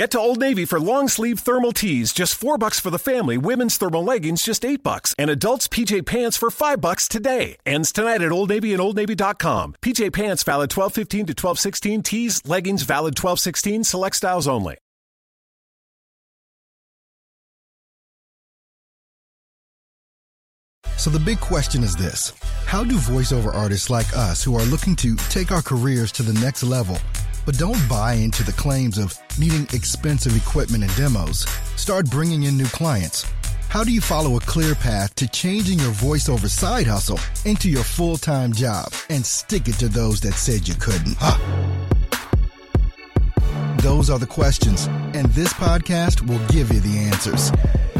Get to Old Navy for long sleeve thermal tees, just four bucks for the family. Women's thermal leggings, just eight bucks, and adults PJ pants for five bucks today. Ends tonight at Old Navy and OldNavy.com. PJ pants valid twelve fifteen to twelve sixteen. Tees, leggings valid twelve sixteen. Select styles only. So the big question is this How do voiceover artists like us who are looking to take our careers to the next level, but don't buy into the claims of needing expensive equipment and demos, start bringing in new clients? How do you follow a clear path to changing your voiceover side hustle into your full time job and stick it to those that said you couldn't? Huh. Those are the questions, and this podcast will give you the answers.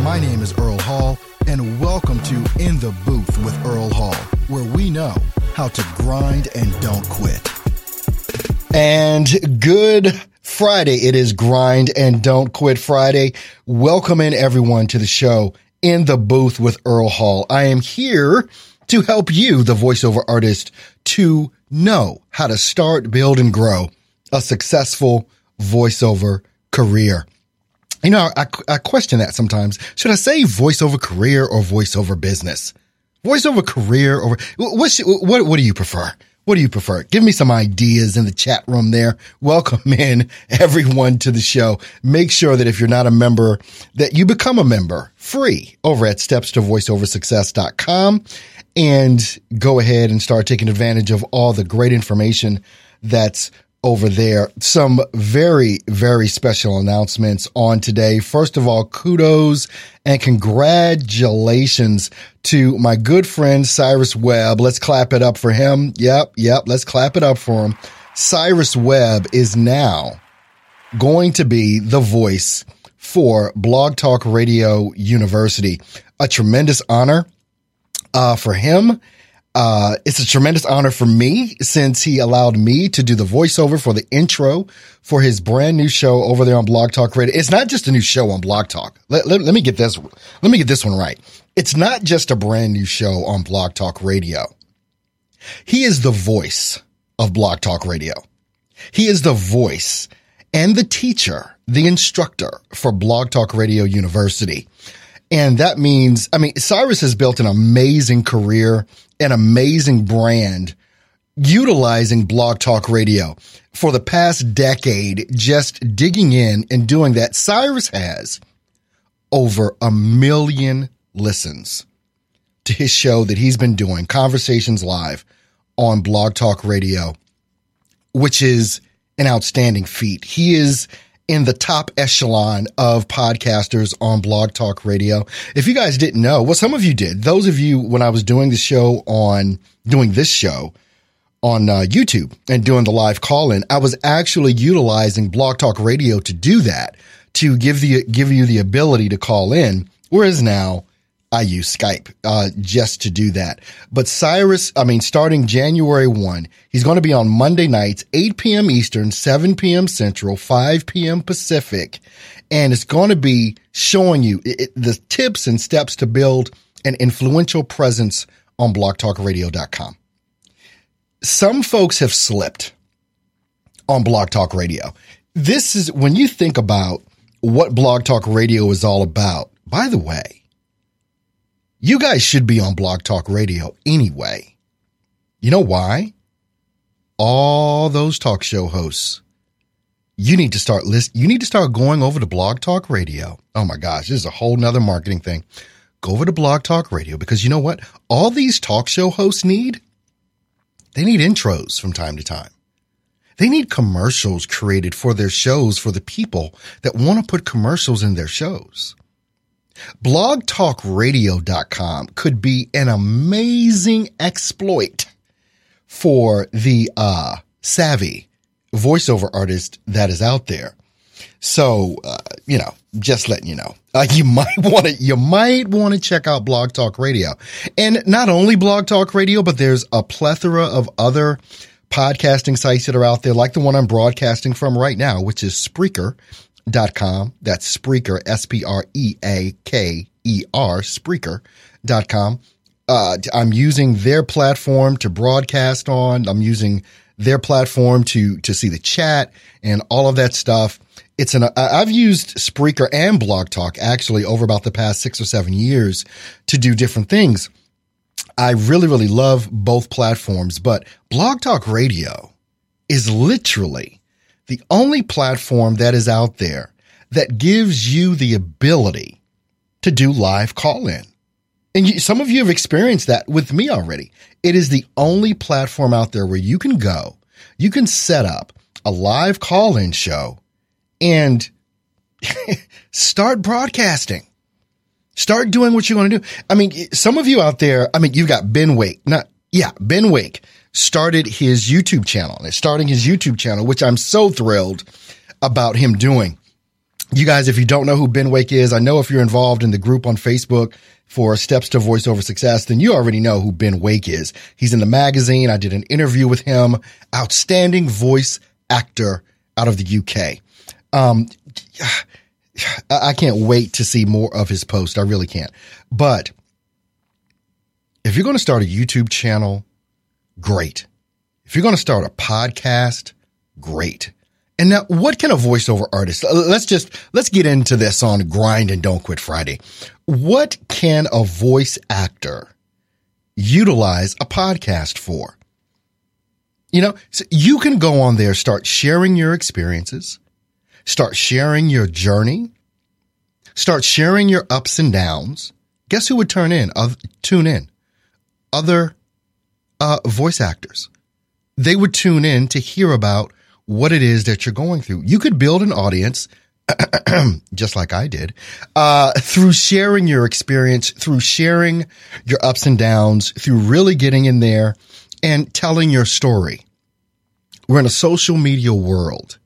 My name is Earl Hall, and welcome to In the Booth with Earl Hall, where we know how to grind and don't quit. And good Friday. It is Grind and Don't Quit Friday. Welcome in everyone to the show in the booth with Earl Hall. I am here to help you, the voiceover artist, to know how to start, build, and grow a successful voiceover career. You know, I, I question that sometimes. Should I say voiceover career or voiceover business? Voiceover career or what, what, what do you prefer? What do you prefer? Give me some ideas in the chat room there. Welcome in everyone to the show. Make sure that if you're not a member, that you become a member free over at steps to voiceoversuccess.com and go ahead and start taking advantage of all the great information that's over there. Some very, very special announcements on today. First of all, kudos and congratulations to my good friend Cyrus Webb. Let's clap it up for him. Yep, yep, let's clap it up for him. Cyrus Webb is now going to be the voice for Blog Talk Radio University. A tremendous honor uh, for him uh, it's a tremendous honor for me since he allowed me to do the voiceover for the intro for his brand new show over there on Blog Talk Radio. It's not just a new show on Blog Talk. Let, let, let me get this, let me get this one right. It's not just a brand new show on Blog Talk Radio. He is the voice of Blog Talk Radio. He is the voice and the teacher, the instructor for Blog Talk Radio University. And that means, I mean, Cyrus has built an amazing career, an amazing brand utilizing blog talk radio for the past decade, just digging in and doing that. Cyrus has over a million listens to his show that he's been doing, Conversations Live on Blog Talk Radio, which is an outstanding feat. He is in the top echelon of podcasters on Blog Talk Radio. If you guys didn't know, well, some of you did. Those of you, when I was doing the show on, doing this show on uh, YouTube and doing the live call in, I was actually utilizing Blog Talk Radio to do that, to give the, give you the ability to call in. Whereas now I use Skype uh, just to do that. But Cyrus, I mean, starting January 1, he's going to be on Monday nights, 8 p.m. Eastern, 7 p.m. Central, 5 p.m. Pacific. And it's going to be showing you it, the tips and steps to build an influential presence on blogtalkradio.com. Some folks have slipped on Blog Talk Radio. This is when you think about what Blog Talk Radio is all about. By the way, you guys should be on Blog Talk Radio anyway. You know why? All those talk show hosts. You need to start list. You need to start going over to Blog Talk Radio. Oh my gosh, this is a whole nother marketing thing. Go over to Blog Talk Radio because you know what? All these talk show hosts need, they need intros from time to time. They need commercials created for their shows for the people that want to put commercials in their shows blogtalkradio.com could be an amazing exploit for the uh, savvy voiceover artist that is out there. So, uh, you know, just letting you know, uh, you might want to, you might want to check out Blog Talk Radio and not only Blog Talk Radio, but there's a plethora of other podcasting sites that are out there, like the one I'm broadcasting from right now, which is Spreaker dot com. That's Spreaker, S P R E A K E R, Spreaker dot com. Uh, I'm using their platform to broadcast on. I'm using their platform to to see the chat and all of that stuff. It's an, I've used Spreaker and Blog Talk actually over about the past six or seven years to do different things. I really, really love both platforms, but Blog Talk Radio is literally the only platform that is out there that gives you the ability to do live call in. And you, some of you have experienced that with me already. It is the only platform out there where you can go, you can set up a live call in show and start broadcasting. Start doing what you want to do. I mean, some of you out there, I mean, you've got Ben Wake, not, yeah, Ben Wake started his YouTube channel and starting his YouTube channel, which I'm so thrilled about him doing. You guys, if you don't know who Ben Wake is, I know if you're involved in the group on Facebook for Steps to Voiceover Success, then you already know who Ben Wake is. He's in the magazine. I did an interview with him. Outstanding voice actor out of the UK. Um, I can't wait to see more of his post. I really can't. But if you're going to start a YouTube channel, great. If you're going to start a podcast, great. And now what can a voiceover artist, let's just, let's get into this on grind and don't quit Friday. What can a voice actor utilize a podcast for? You know, so you can go on there, start sharing your experiences, Start sharing your journey. Start sharing your ups and downs. Guess who would turn in, uh, tune in? Other uh, voice actors. They would tune in to hear about what it is that you're going through. You could build an audience, just like I did, uh, through sharing your experience, through sharing your ups and downs, through really getting in there and telling your story. We're in a social media world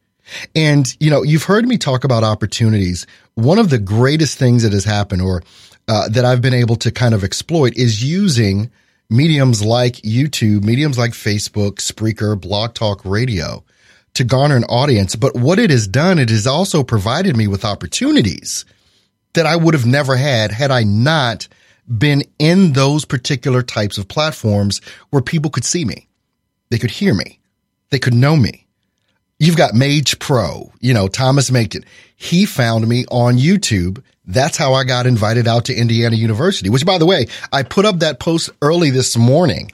and, you know, you've heard me talk about opportunities. One of the greatest things that has happened or uh, that I've been able to kind of exploit is using mediums like YouTube, mediums like Facebook, Spreaker, Blog Talk Radio to garner an audience. But what it has done, it has also provided me with opportunities that I would have never had had I not been in those particular types of platforms where people could see me. They could hear me. They could know me. You've got Mage Pro, you know, Thomas Macon. He found me on YouTube. That's how I got invited out to Indiana University, which by the way, I put up that post early this morning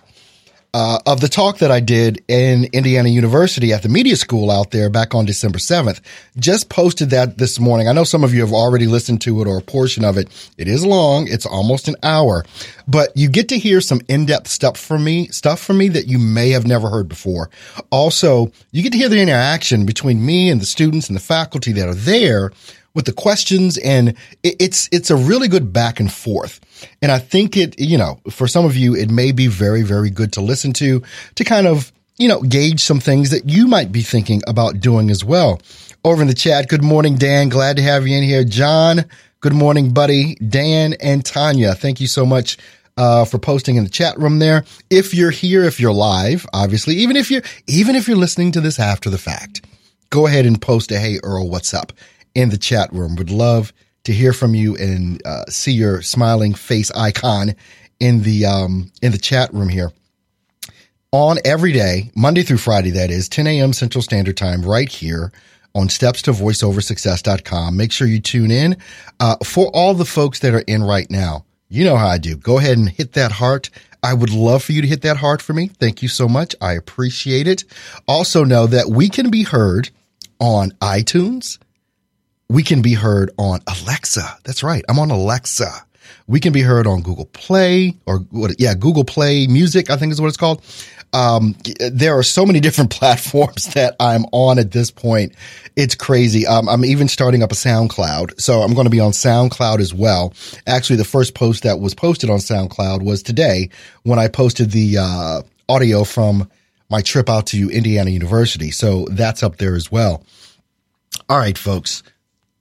uh, of the talk that I did in Indiana University at the media school out there back on December 7th. Just posted that this morning. I know some of you have already listened to it or a portion of it. It is long. It's almost an hour, but you get to hear some in-depth stuff from me, stuff from me that you may have never heard before. Also, you get to hear the interaction between me and the students and the faculty that are there with the questions and it's it's a really good back and forth. And I think it, you know, for some of you it may be very very good to listen to to kind of, you know, gauge some things that you might be thinking about doing as well. Over in the chat, good morning Dan, glad to have you in here. John, good morning buddy. Dan and Tanya, thank you so much uh, for posting in the chat room there. If you're here, if you're live, obviously, even if you're even if you're listening to this after the fact, go ahead and post a hey Earl, what's up? In the chat room. Would love to hear from you and uh, see your smiling face icon in the um, in the chat room here. On every day, Monday through Friday, that is 10 a.m. Central Standard Time, right here on steps to voiceoversuccess.com. Make sure you tune in. Uh, for all the folks that are in right now, you know how I do. Go ahead and hit that heart. I would love for you to hit that heart for me. Thank you so much. I appreciate it. Also know that we can be heard on iTunes, we can be heard on Alexa. That's right. I'm on Alexa. We can be heard on Google Play or what? Yeah, Google Play Music, I think is what it's called. Um, there are so many different platforms that I'm on at this point. It's crazy. Um, I'm even starting up a SoundCloud. So I'm going to be on SoundCloud as well. Actually, the first post that was posted on SoundCloud was today when I posted the, uh, audio from my trip out to Indiana University. So that's up there as well. All right, folks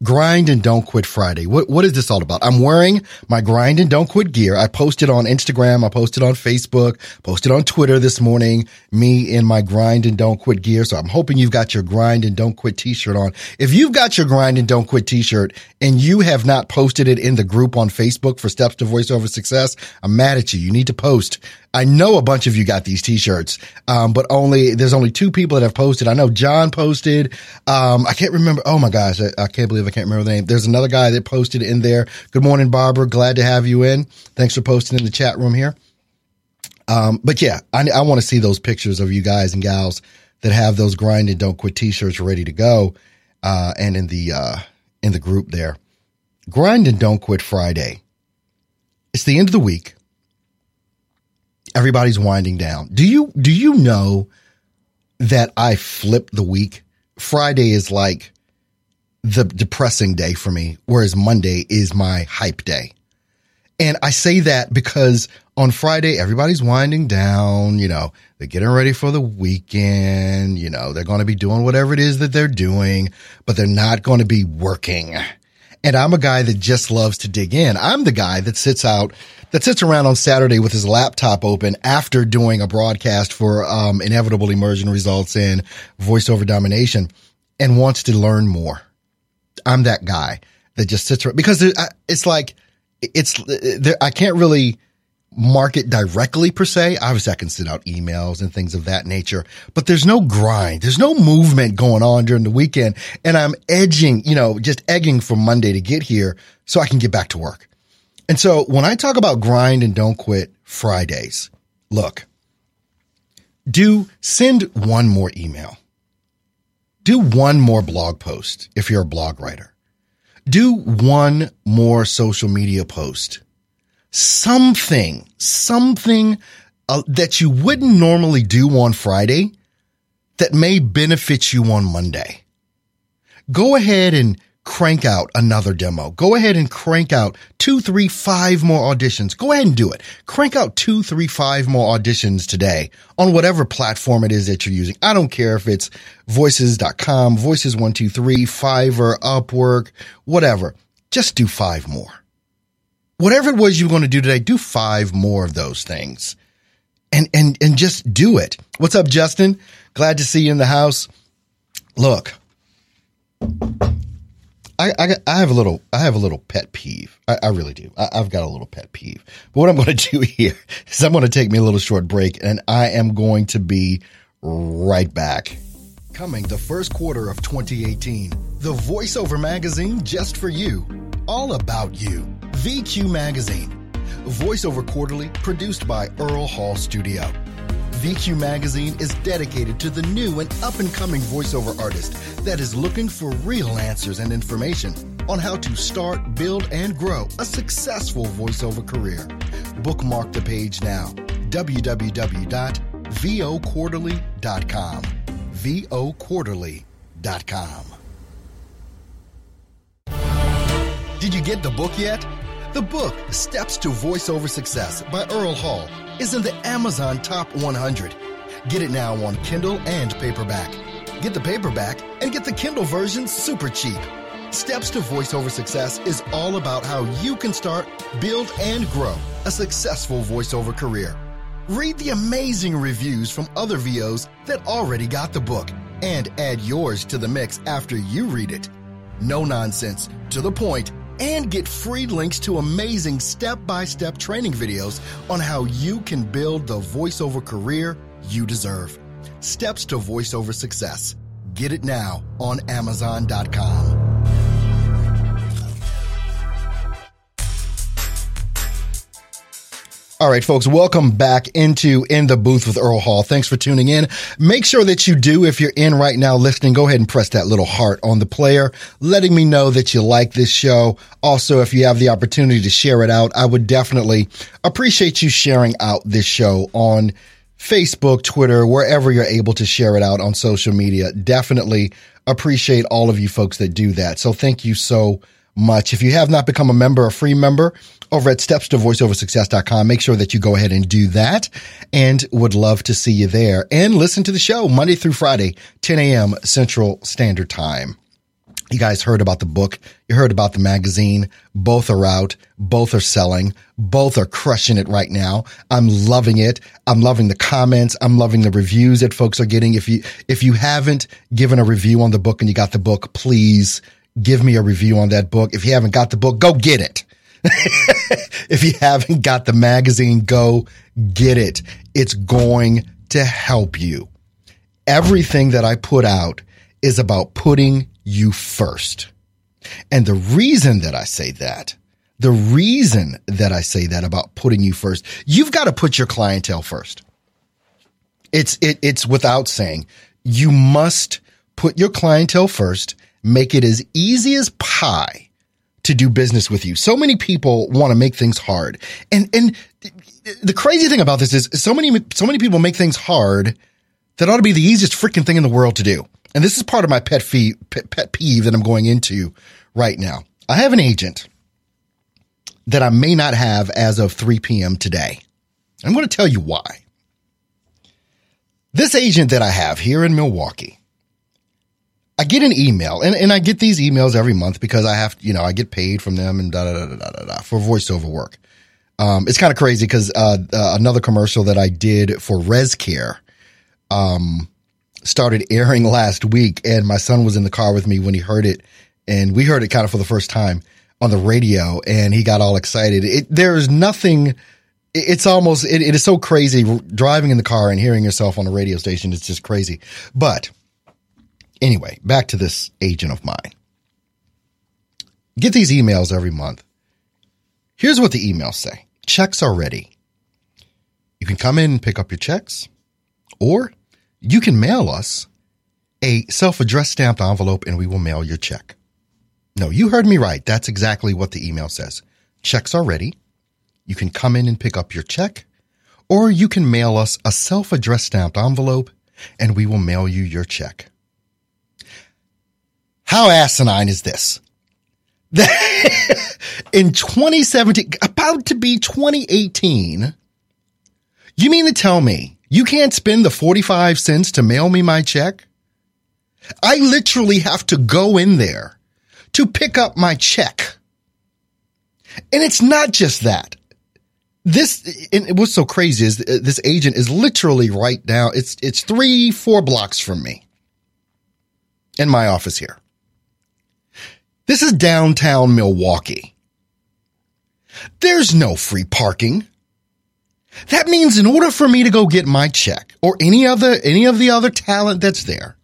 grind and don't quit Friday. What, what is this all about? I'm wearing my grind and don't quit gear. I posted on Instagram. I posted on Facebook, posted on Twitter this morning, me in my grind and don't quit gear. So I'm hoping you've got your grind and don't quit t-shirt on. If you've got your grind and don't quit t-shirt and you have not posted it in the group on Facebook for steps to voiceover success, I'm mad at you. You need to post. I know a bunch of you got these t-shirts, um, but only, there's only two people that have posted. I know John posted. Um, I can't remember. Oh my gosh. I, I, can't believe I can't remember the name. There's another guy that posted in there. Good morning, Barbara. Glad to have you in. Thanks for posting in the chat room here. Um, but yeah, I, I want to see those pictures of you guys and gals that have those grind and don't quit t-shirts ready to go. Uh, and in the, uh, in the group there, grind and don't quit Friday. It's the end of the week everybody's winding down. Do you do you know that I flip the week? Friday is like the depressing day for me, whereas Monday is my hype day. And I say that because on Friday, everybody's winding down, you know, they're getting ready for the weekend, you know, they're going to be doing whatever it is that they're doing, but they're not going to be working. And I'm a guy that just loves to dig in. I'm the guy that sits out that sits around on Saturday with his laptop open after doing a broadcast for um, inevitable emergent results in voiceover domination and wants to learn more. I'm that guy that just sits around because it's like it's I can't really market directly per se. Obviously, I can send out emails and things of that nature, but there's no grind. There's no movement going on during the weekend. And I'm edging, you know, just egging for Monday to get here so I can get back to work. And so when I talk about grind and don't quit Fridays, look, do send one more email. Do one more blog post if you're a blog writer. Do one more social media post. Something, something uh, that you wouldn't normally do on Friday that may benefit you on Monday. Go ahead and crank out another demo. Go ahead and crank out two, three, five more auditions. Go ahead and do it. Crank out two, three, five more auditions today on whatever platform it is that you're using. I don't care if it's voices.com, voices123, Fiverr, Upwork, whatever. Just do five more. Whatever it was you were going to do today, do five more of those things and, and, and just do it. What's up, Justin? Glad to see you in the house. Look, I, I, I, have a little, I have a little pet peeve. I, I really do. I, have got a little pet peeve. But what I'm going to do here is I'm going to take me a little short break and I am going to be right back. Coming the first quarter of 2018, the voiceover magazine just for you. All about you. VQ Magazine. Voiceover Quarterly produced by Earl Hall Studio. VQ Magazine is dedicated to the new and up and coming voiceover artist that is looking for real answers and information on how to start, build, and grow a successful voiceover career. Bookmark the page now www.voquarterly.com. voquarterly.com. Did you get the book yet? The book, Steps to Voiceover Success by Earl Hall is in the Amazon Top 100. Get it now on Kindle and paperback. Get the paperback and get the Kindle version super cheap. Steps to Voiceover Success is all about how you can start, build, and grow a successful voiceover career. Read the amazing reviews from other VOs that already got the book and add yours to the mix after you read it. No nonsense, to the point, and get free links to amazing step by step training videos on how you can build the voiceover career you deserve. Steps to voiceover success. Get it now on Amazon.com. All right, folks, welcome back into In the Booth with Earl Hall. Thanks for tuning in. Make sure that you do, if you're in right now listening, go ahead and press that little heart on the player, letting me know that you like this show. Also, if you have the opportunity to share it out, I would definitely appreciate you sharing out this show on Facebook, Twitter, wherever you're able to share it out on social media. Definitely appreciate all of you folks that do that. So thank you so much. If you have not become a member, a free member over at steps to voiceoversuccess.com, make sure that you go ahead and do that and would love to see you there and listen to the show Monday through Friday, 10 a.m. Central Standard Time. You guys heard about the book. You heard about the magazine. Both are out. Both are selling. Both are crushing it right now. I'm loving it. I'm loving the comments. I'm loving the reviews that folks are getting. If you, if you haven't given a review on the book and you got the book, please give me a review on that book. If you haven't got the book, go get it. if you haven't got the magazine, go get it. It's going to help you. Everything that I put out is about putting you first. And the reason that I say that, the reason that I say that about putting you first, you've got to put your clientele first. It's, it, it's without saying you must put your clientele first, make it as easy as pie to do business with you. So many people want to make things hard. And, and the crazy thing about this is so many, so many people make things hard that ought to be the easiest freaking thing in the world to do. And this is part of my pet fee, pet, pet peeve that I'm going into right now. I have an agent that I may not have as of 3 p.m. today. I'm going to tell you why. This agent that I have here in Milwaukee, I get an email and, and I get these emails every month because I have, you know, I get paid from them and da da da da da da for voiceover work. Um, it's kind of crazy because uh, uh, another commercial that I did for ResCare um, started airing last week, and my son was in the car with me when he heard it, and we heard it kind of for the first time on the radio, and he got all excited. It, there is nothing. It's almost it, it is so crazy driving in the car and hearing yourself on a radio station. It's just crazy. But anyway, back to this agent of mine. Get these emails every month. Here's what the emails say checks are ready. You can come in and pick up your checks, or you can mail us a self addressed stamped envelope and we will mail your check. No, you heard me right. That's exactly what the email says. Checks are ready. You can come in and pick up your check, or you can mail us a self addressed stamped envelope and we will mail you your check. How asinine is this? in 2017, about to be 2018, you mean to tell me you can't spend the 45 cents to mail me my check? I literally have to go in there to pick up my check. And it's not just that. This, and what's so crazy is uh, this agent is literally right now. It's, it's three, four blocks from me in my office here. This is downtown Milwaukee. There's no free parking. That means in order for me to go get my check or any other, any of the other talent that's there,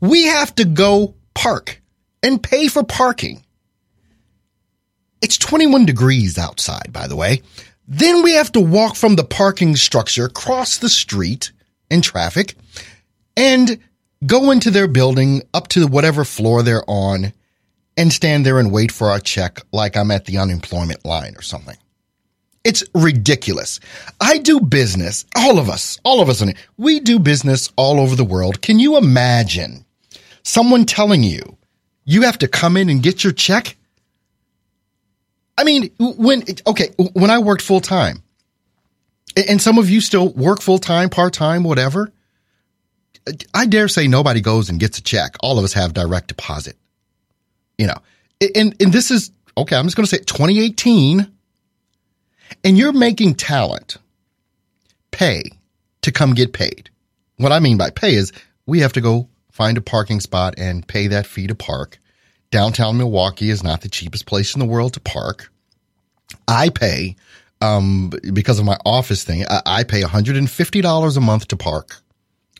we have to go park and pay for parking. It's 21 degrees outside, by the way. Then we have to walk from the parking structure across the street in traffic and go into their building up to whatever floor they're on and stand there and wait for our check like I'm at the unemployment line or something. It's ridiculous. I do business, all of us, all of us, we do business all over the world. Can you imagine someone telling you you have to come in and get your check? I mean, when, okay, when I worked full time, and some of you still work full time, part time, whatever, I dare say nobody goes and gets a check. All of us have direct deposit. You know, and, and this is, okay, I'm just going to say 2018 and you're making talent pay to come get paid. What I mean by pay is we have to go find a parking spot and pay that fee to park. Downtown Milwaukee is not the cheapest place in the world to park. I pay, um, because of my office thing, I, I pay $150 a month to park,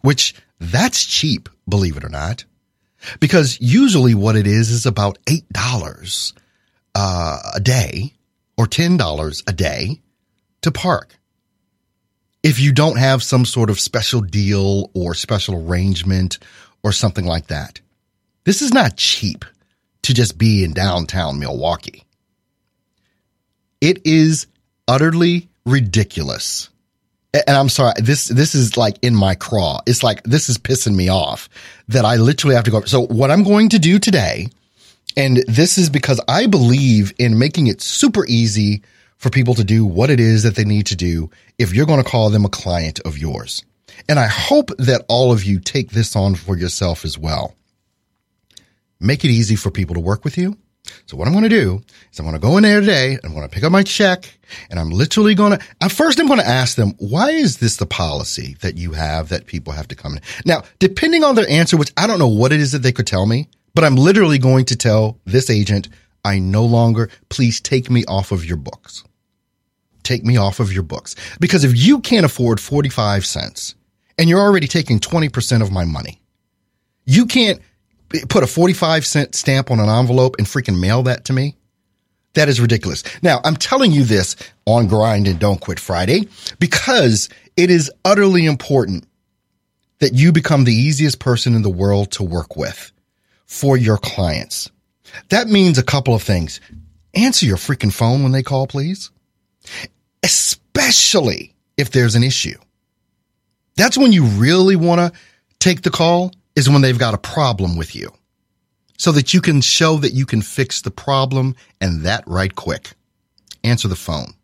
which that's cheap, believe it or not. Because usually what it is is about $8 uh, a day or $10 a day to park. If you don't have some sort of special deal or special arrangement or something like that. This is not cheap to just be in downtown Milwaukee. It is utterly ridiculous. And I'm sorry, this, this is like in my craw. It's like, this is pissing me off that I literally have to go. So what I'm going to do today and this is because I believe in making it super easy for people to do what it is that they need to do if you're going to call them a client of yours. And I hope that all of you take this on for yourself as well. Make it easy for people to work with you. So what I'm going to do is I'm going to go in there today. I'm going to pick up my check and I'm literally going to, at first I'm going to ask them, why is this the policy that you have that people have to come in? Now, depending on their answer, which I don't know what it is that they could tell me, but I'm literally going to tell this agent, I no longer, please take me off of your books. Take me off of your books. Because if you can't afford 45 cents and you're already taking 20% of my money, you can't put a 45 cent stamp on an envelope and freaking mail that to me. That is ridiculous. Now, I'm telling you this on Grind and Don't Quit Friday because it is utterly important that you become the easiest person in the world to work with for your clients. That means a couple of things. Answer your freaking phone when they call, please. Especially if there's an issue. That's when you really want to take the call is when they've got a problem with you so that you can show that you can fix the problem and that right quick. Answer the phone.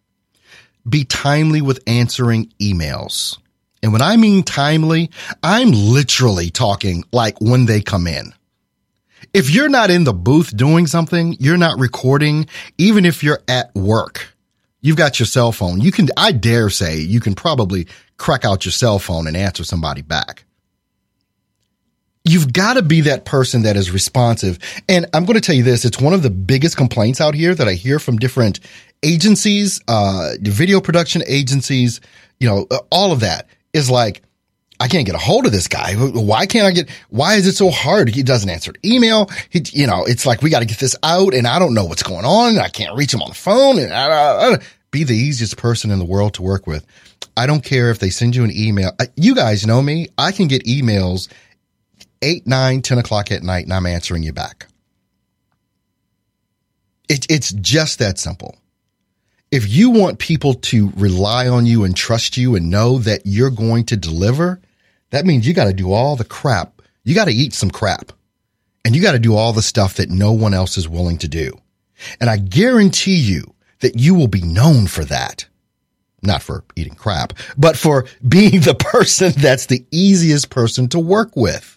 Be timely with answering emails. And when I mean timely, I'm literally talking like when they come in. If you're not in the booth doing something, you're not recording, even if you're at work, you've got your cell phone. You can, I dare say, you can probably crack out your cell phone and answer somebody back you've got to be that person that is responsive. And I'm going to tell you this, it's one of the biggest complaints out here that I hear from different agencies, uh, video production agencies, you know, uh, all of that is like, I can't get a hold of this guy. Why can't I get, why is it so hard? He doesn't answer email. He, you know, it's like, we got to get this out and I don't know what's going on and I can't reach him on the phone and I, I, I, be the easiest person in the world to work with. I don't care if they send you an email. You guys know me. I can get emails 8, 9, 10 o'clock at night and I'm answering you back. It, it's just that simple. If you want people to rely on you and trust you and know that you're going to deliver, that means you got to do all the crap. You got to eat some crap and you got to do all the stuff that no one else is willing to do. And I guarantee you that you will be known for that. Not for eating crap, but for being the person that's the easiest person to work with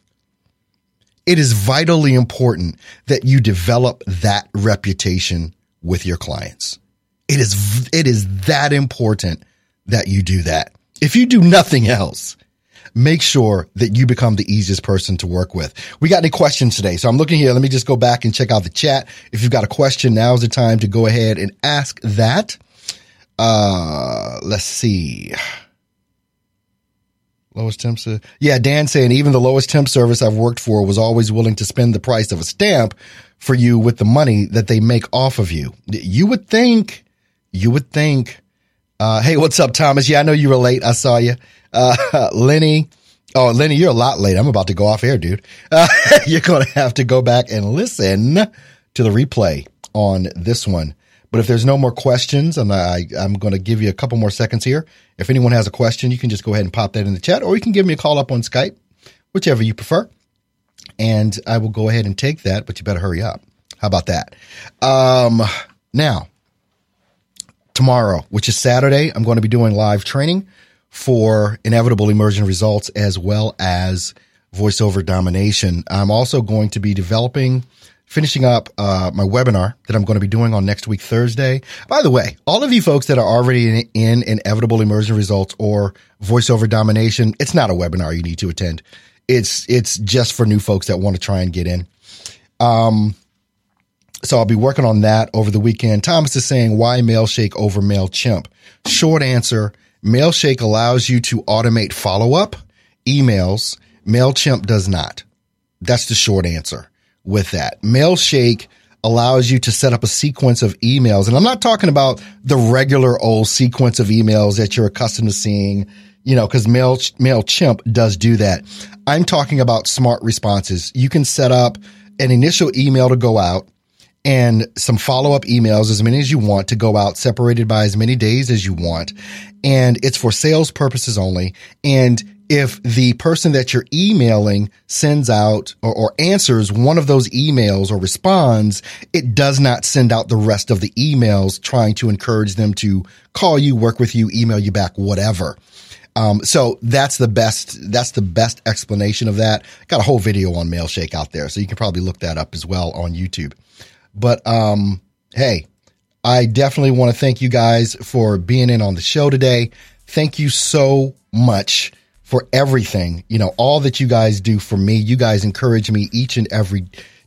it is vitally important that you develop that reputation with your clients. It is, it is that important that you do that. If you do nothing else, make sure that you become the easiest person to work with. We got any questions today? So I'm looking here. Let me just go back and check out the chat. If you've got a question, now's the time to go ahead and ask that. Uh, let's see. Lowest temp. Uh, yeah, Dan saying even the lowest temp service I've worked for was always willing to spend the price of a stamp for you with the money that they make off of you. You would think, you would think, uh, hey, what's up, Thomas? Yeah, I know you were late. I saw you. Uh, Lenny. Oh, Lenny, you're a lot late. I'm about to go off air, dude. Uh, you're going to have to go back and listen to the replay on this one. But if there's no more questions, I'm, I, I'm going to give you a couple more seconds here. If anyone has a question, you can just go ahead and pop that in the chat, or you can give me a call up on Skype, whichever you prefer. And I will go ahead and take that, but you better hurry up. How about that? Um, now, tomorrow, which is Saturday, I'm going to be doing live training for inevitable emergent results as well as voiceover domination. I'm also going to be developing finishing up uh, my webinar that I'm going to be doing on next week, Thursday. By the way, all of you folks that are already in, in inevitable emergent results or voiceover domination, it's not a webinar you need to attend. It's it's just for new folks that want to try and get in. Um, so I'll be working on that over the weekend. Thomas is saying why Mailshake over Mailchimp. Short answer: Mailshake allows you to automate follow up emails. Mailchimp does not. That's the short answer with that. Mailshake allows you to set up a sequence of emails. And I'm not talking about the regular old sequence of emails that you're accustomed to seeing, you know, cause Mail, MailChimp does do that. I'm talking about smart responses. You can set up an initial email to go out and some follow up emails, as many as you want to go out separated by as many days as you want. And it's for sales purposes only. And if the person that you're emailing sends out or, or, answers one of those emails or responds, it does not send out the rest of the emails trying to encourage them to call you, work with you, email you back, whatever. Um, so that's the best, that's the best explanation of that. Got a whole video on Mailshake out there. So you can probably look that up as well on YouTube. But, um, hey, I definitely want to thank you guys for being in on the show today. Thank you so much for everything, you know, all that you guys do for me. You guys encourage me each and every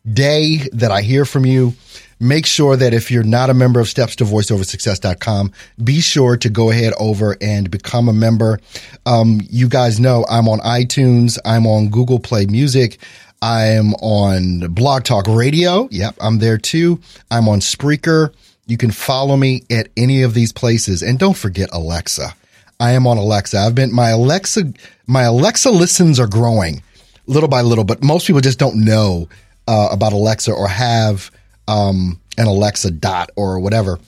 day that I hear from you. Make sure that if you're not a member of steps to voiceoversuccess.com, be sure to go ahead over and become a member. Um, you guys know I'm on iTunes. I'm on Google Play Music. I am on Blog Talk Radio. Yep, I'm there too. I'm on Spreaker. You can follow me at any of these places. And don't forget Alexa. I am on Alexa. I've been, my Alexa, my Alexa listens are growing little by little, but most people just don't know uh, about Alexa or have um, an Alexa dot or whatever.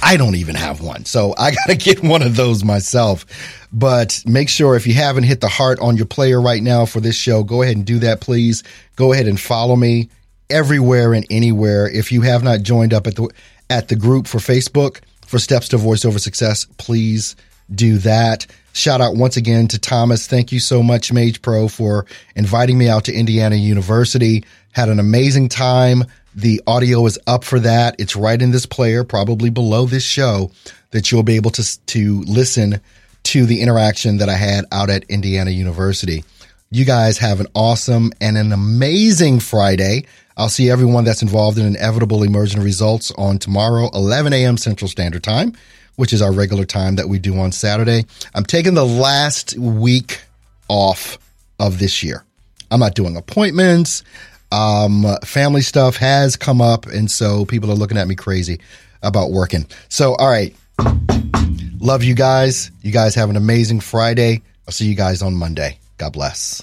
I don't even have one. So I got to get one of those myself. But make sure if you haven't hit the heart on your player right now for this show, go ahead and do that, please. Go ahead and follow me everywhere and anywhere. If you have not joined up at the at the group for Facebook for Steps to Voiceover Success, please do that. Shout out once again to Thomas. Thank you so much, Mage Pro, for inviting me out to Indiana University. Had an amazing time. The audio is up for that. It's right in this player, probably below this show, that you'll be able to, to listen to the interaction that I had out at Indiana University. You guys have an awesome and an amazing Friday. I'll see everyone that's involved in Inevitable Emergent Results on tomorrow, 11 a.m. Central Standard Time which is our regular time that we do on Saturday. I'm taking the last week off of this year. I'm not doing appointments. Um, family stuff has come up, and so people are looking at me crazy about working. So, all right. Love you guys. You guys have an amazing Friday. I'll see you guys on Monday. God bless.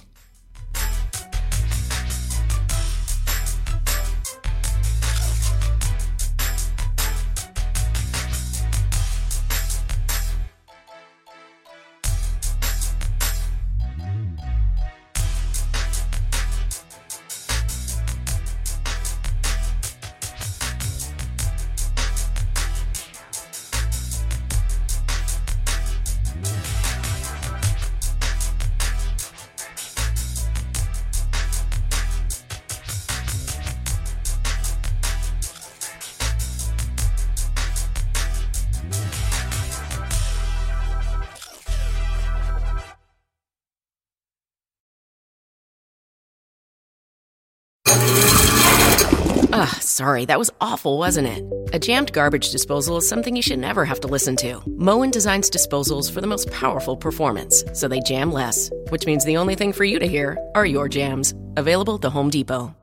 Sorry, that was awful, wasn't it? A jammed garbage disposal is something you should never have to listen to. Moen designs disposals for the most powerful performance, so they jam less, which means the only thing for you to hear are your jams. Available at the Home Depot.